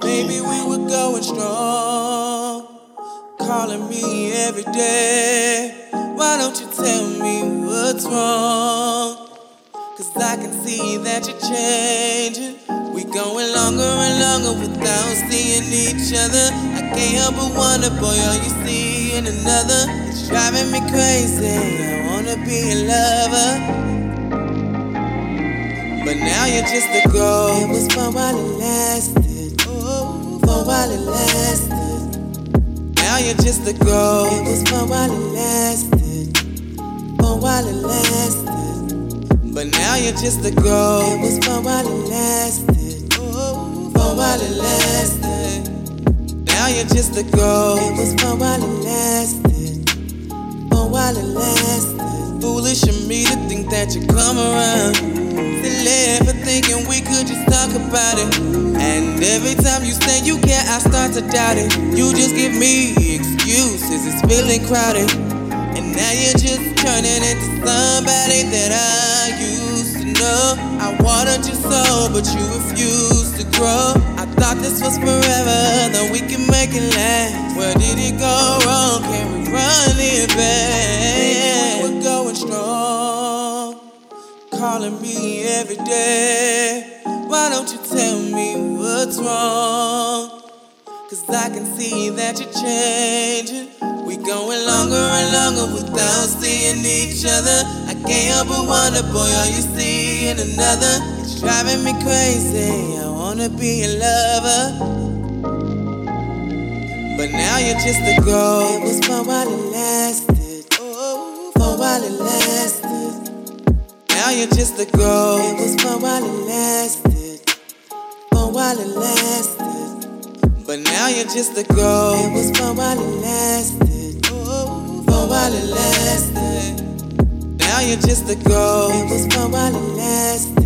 Baby, we were going strong. Calling me every day. Why don't you tell me what's wrong? Cause I can see that you're changing. We going longer and longer without seeing each other. I can't help but wonder, boy, are you seeing another? It's driving me crazy. I wanna be a lover. But now you're just a girl. It was while Now you're just a girl. It was for while it lasted. For while it lasted. But now you're just a girl. It was for while it lasted. Oh, for while it lasted. Now you're just a girl. It was for while it lasted. For while it lasted. Foolish of me to think that you come around for thinking we could just talk about it. And every time you say you care, I start to doubt it. You just give me excuses, it's feeling crowded. And now you're just turning into somebody that I used to know. I wanted you so, but you refused to grow. I thought this was forever, that we can make it last. Where did it go wrong? Can we run it back? We were going strong calling me every day. Why don't you tell me what's wrong? Cause I can see that you're changing. We going longer and longer without seeing each other. I can't help but wonder, boy, are you seeing another? It's driving me crazy. I wanna be a lover. But now you're just a girl. It was for while it lasted. Oh, for while it lasted. Now you're just a girl. It was for while it lasted. For while it lasted. But now you're just a girl. It was for while it lasted. Oh, for while it lasted. Now you're just a girl. It was for while it lasted. For while it lasted.